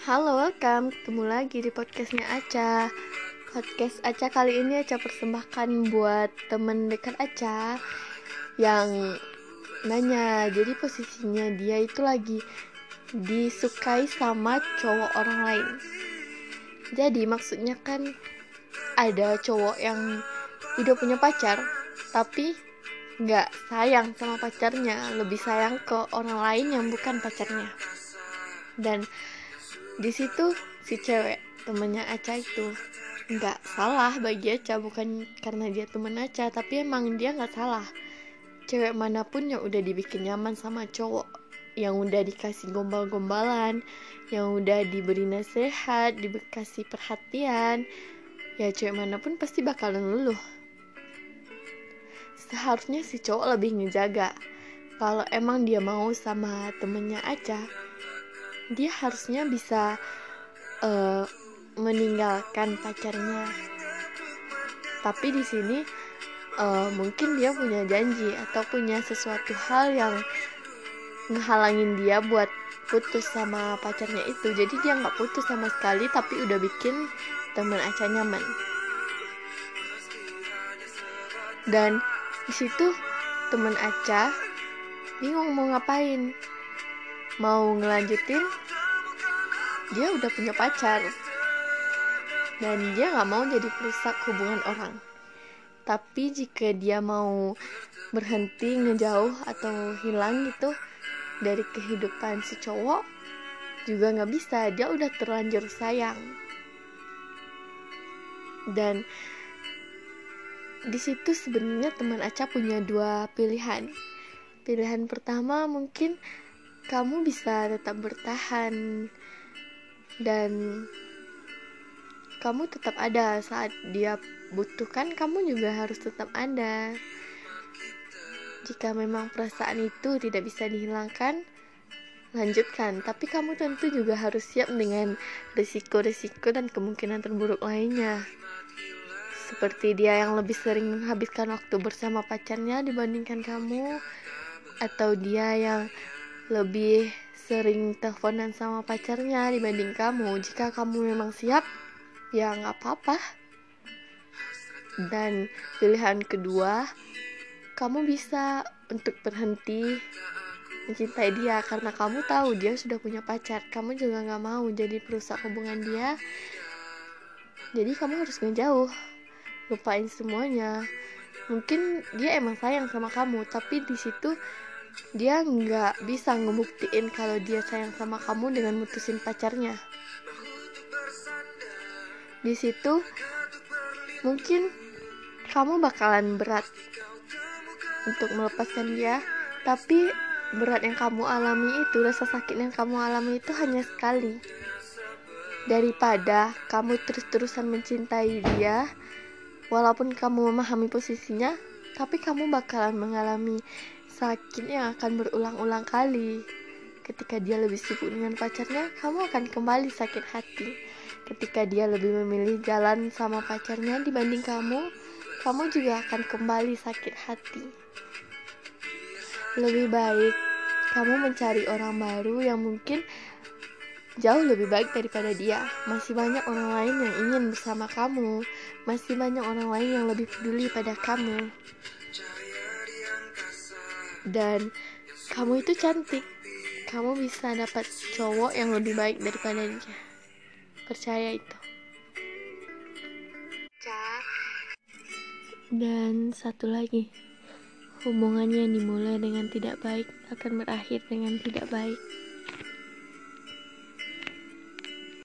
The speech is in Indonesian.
Halo, welcome. Ketemu lagi di podcastnya Aca. Podcast Aca kali ini Aca persembahkan buat temen dekat Aca yang nanya. Jadi posisinya dia itu lagi disukai sama cowok orang lain. Jadi maksudnya kan ada cowok yang udah punya pacar, tapi nggak sayang sama pacarnya, lebih sayang ke orang lain yang bukan pacarnya. Dan di situ si cewek temennya Aca itu. Nggak salah bagi Aca bukan karena dia temen Aca tapi emang dia nggak salah. Cewek mana pun yang udah dibikin nyaman sama cowok yang udah dikasih gombal-gombalan yang udah diberi nasihat dikasih perhatian ya cewek mana pun pasti bakalan luluh seharusnya si cowok lebih ngejaga. Kalau emang dia mau sama temennya Aca dia harusnya bisa uh, meninggalkan pacarnya. Tapi di sini uh, mungkin dia punya janji atau punya sesuatu hal yang ngehalangin dia buat putus sama pacarnya itu. Jadi dia nggak putus sama sekali tapi udah bikin temen Aca nyaman. Dan di situ temen Aca bingung mau ngapain mau ngelanjutin dia udah punya pacar. Dan dia nggak mau jadi perusak hubungan orang. Tapi jika dia mau berhenti ngejauh atau hilang gitu dari kehidupan si cowok juga nggak bisa. Dia udah terlanjur sayang. Dan di situ sebenarnya teman Aca punya dua pilihan. Pilihan pertama mungkin kamu bisa tetap bertahan. Dan kamu tetap ada. Saat dia butuhkan kamu juga harus tetap ada. Jika memang perasaan itu tidak bisa dihilangkan lanjutkan. Tapi kamu tentu juga harus siap dengan risiko-risiko dan kemungkinan terburuk lainnya. Seperti dia yang lebih sering menghabiskan waktu bersama pacarnya dibandingkan kamu atau dia yang lebih sering teleponan sama pacarnya dibanding kamu. Jika kamu memang siap ya nggak apa-apa. Dan pilihan kedua kamu bisa untuk berhenti mencintai dia karena kamu tahu dia sudah punya pacar. Kamu juga nggak mau jadi perusak hubungan dia. Jadi kamu harus ngejauh lupain semuanya. Mungkin dia emang sayang sama kamu tapi di situ dia nggak bisa ngebuktiin kalau dia sayang sama kamu dengan mutusin pacarnya. Di situ mungkin kamu bakalan berat untuk melepaskan dia tapi berat yang kamu alami itu rasa sakit yang kamu alami itu hanya sekali. Daripada kamu terus-terusan mencintai dia walaupun kamu memahami posisinya tapi kamu bakalan mengalami sakit yang akan berulang-ulang kali. Ketika dia lebih sibuk dengan pacarnya, kamu akan kembali sakit hati. Ketika dia lebih memilih jalan sama pacarnya dibanding kamu, kamu juga akan kembali sakit hati. Lebih baik kamu mencari orang baru yang mungkin jauh lebih baik daripada dia. Masih banyak orang lain yang ingin bersama kamu, masih banyak orang lain yang lebih peduli pada kamu. Dan kamu itu cantik. Kamu bisa dapat cowok yang lebih baik daripada dia. Percaya itu. Dan satu lagi. Hubungannya yang dimulai dengan tidak baik akan berakhir dengan tidak baik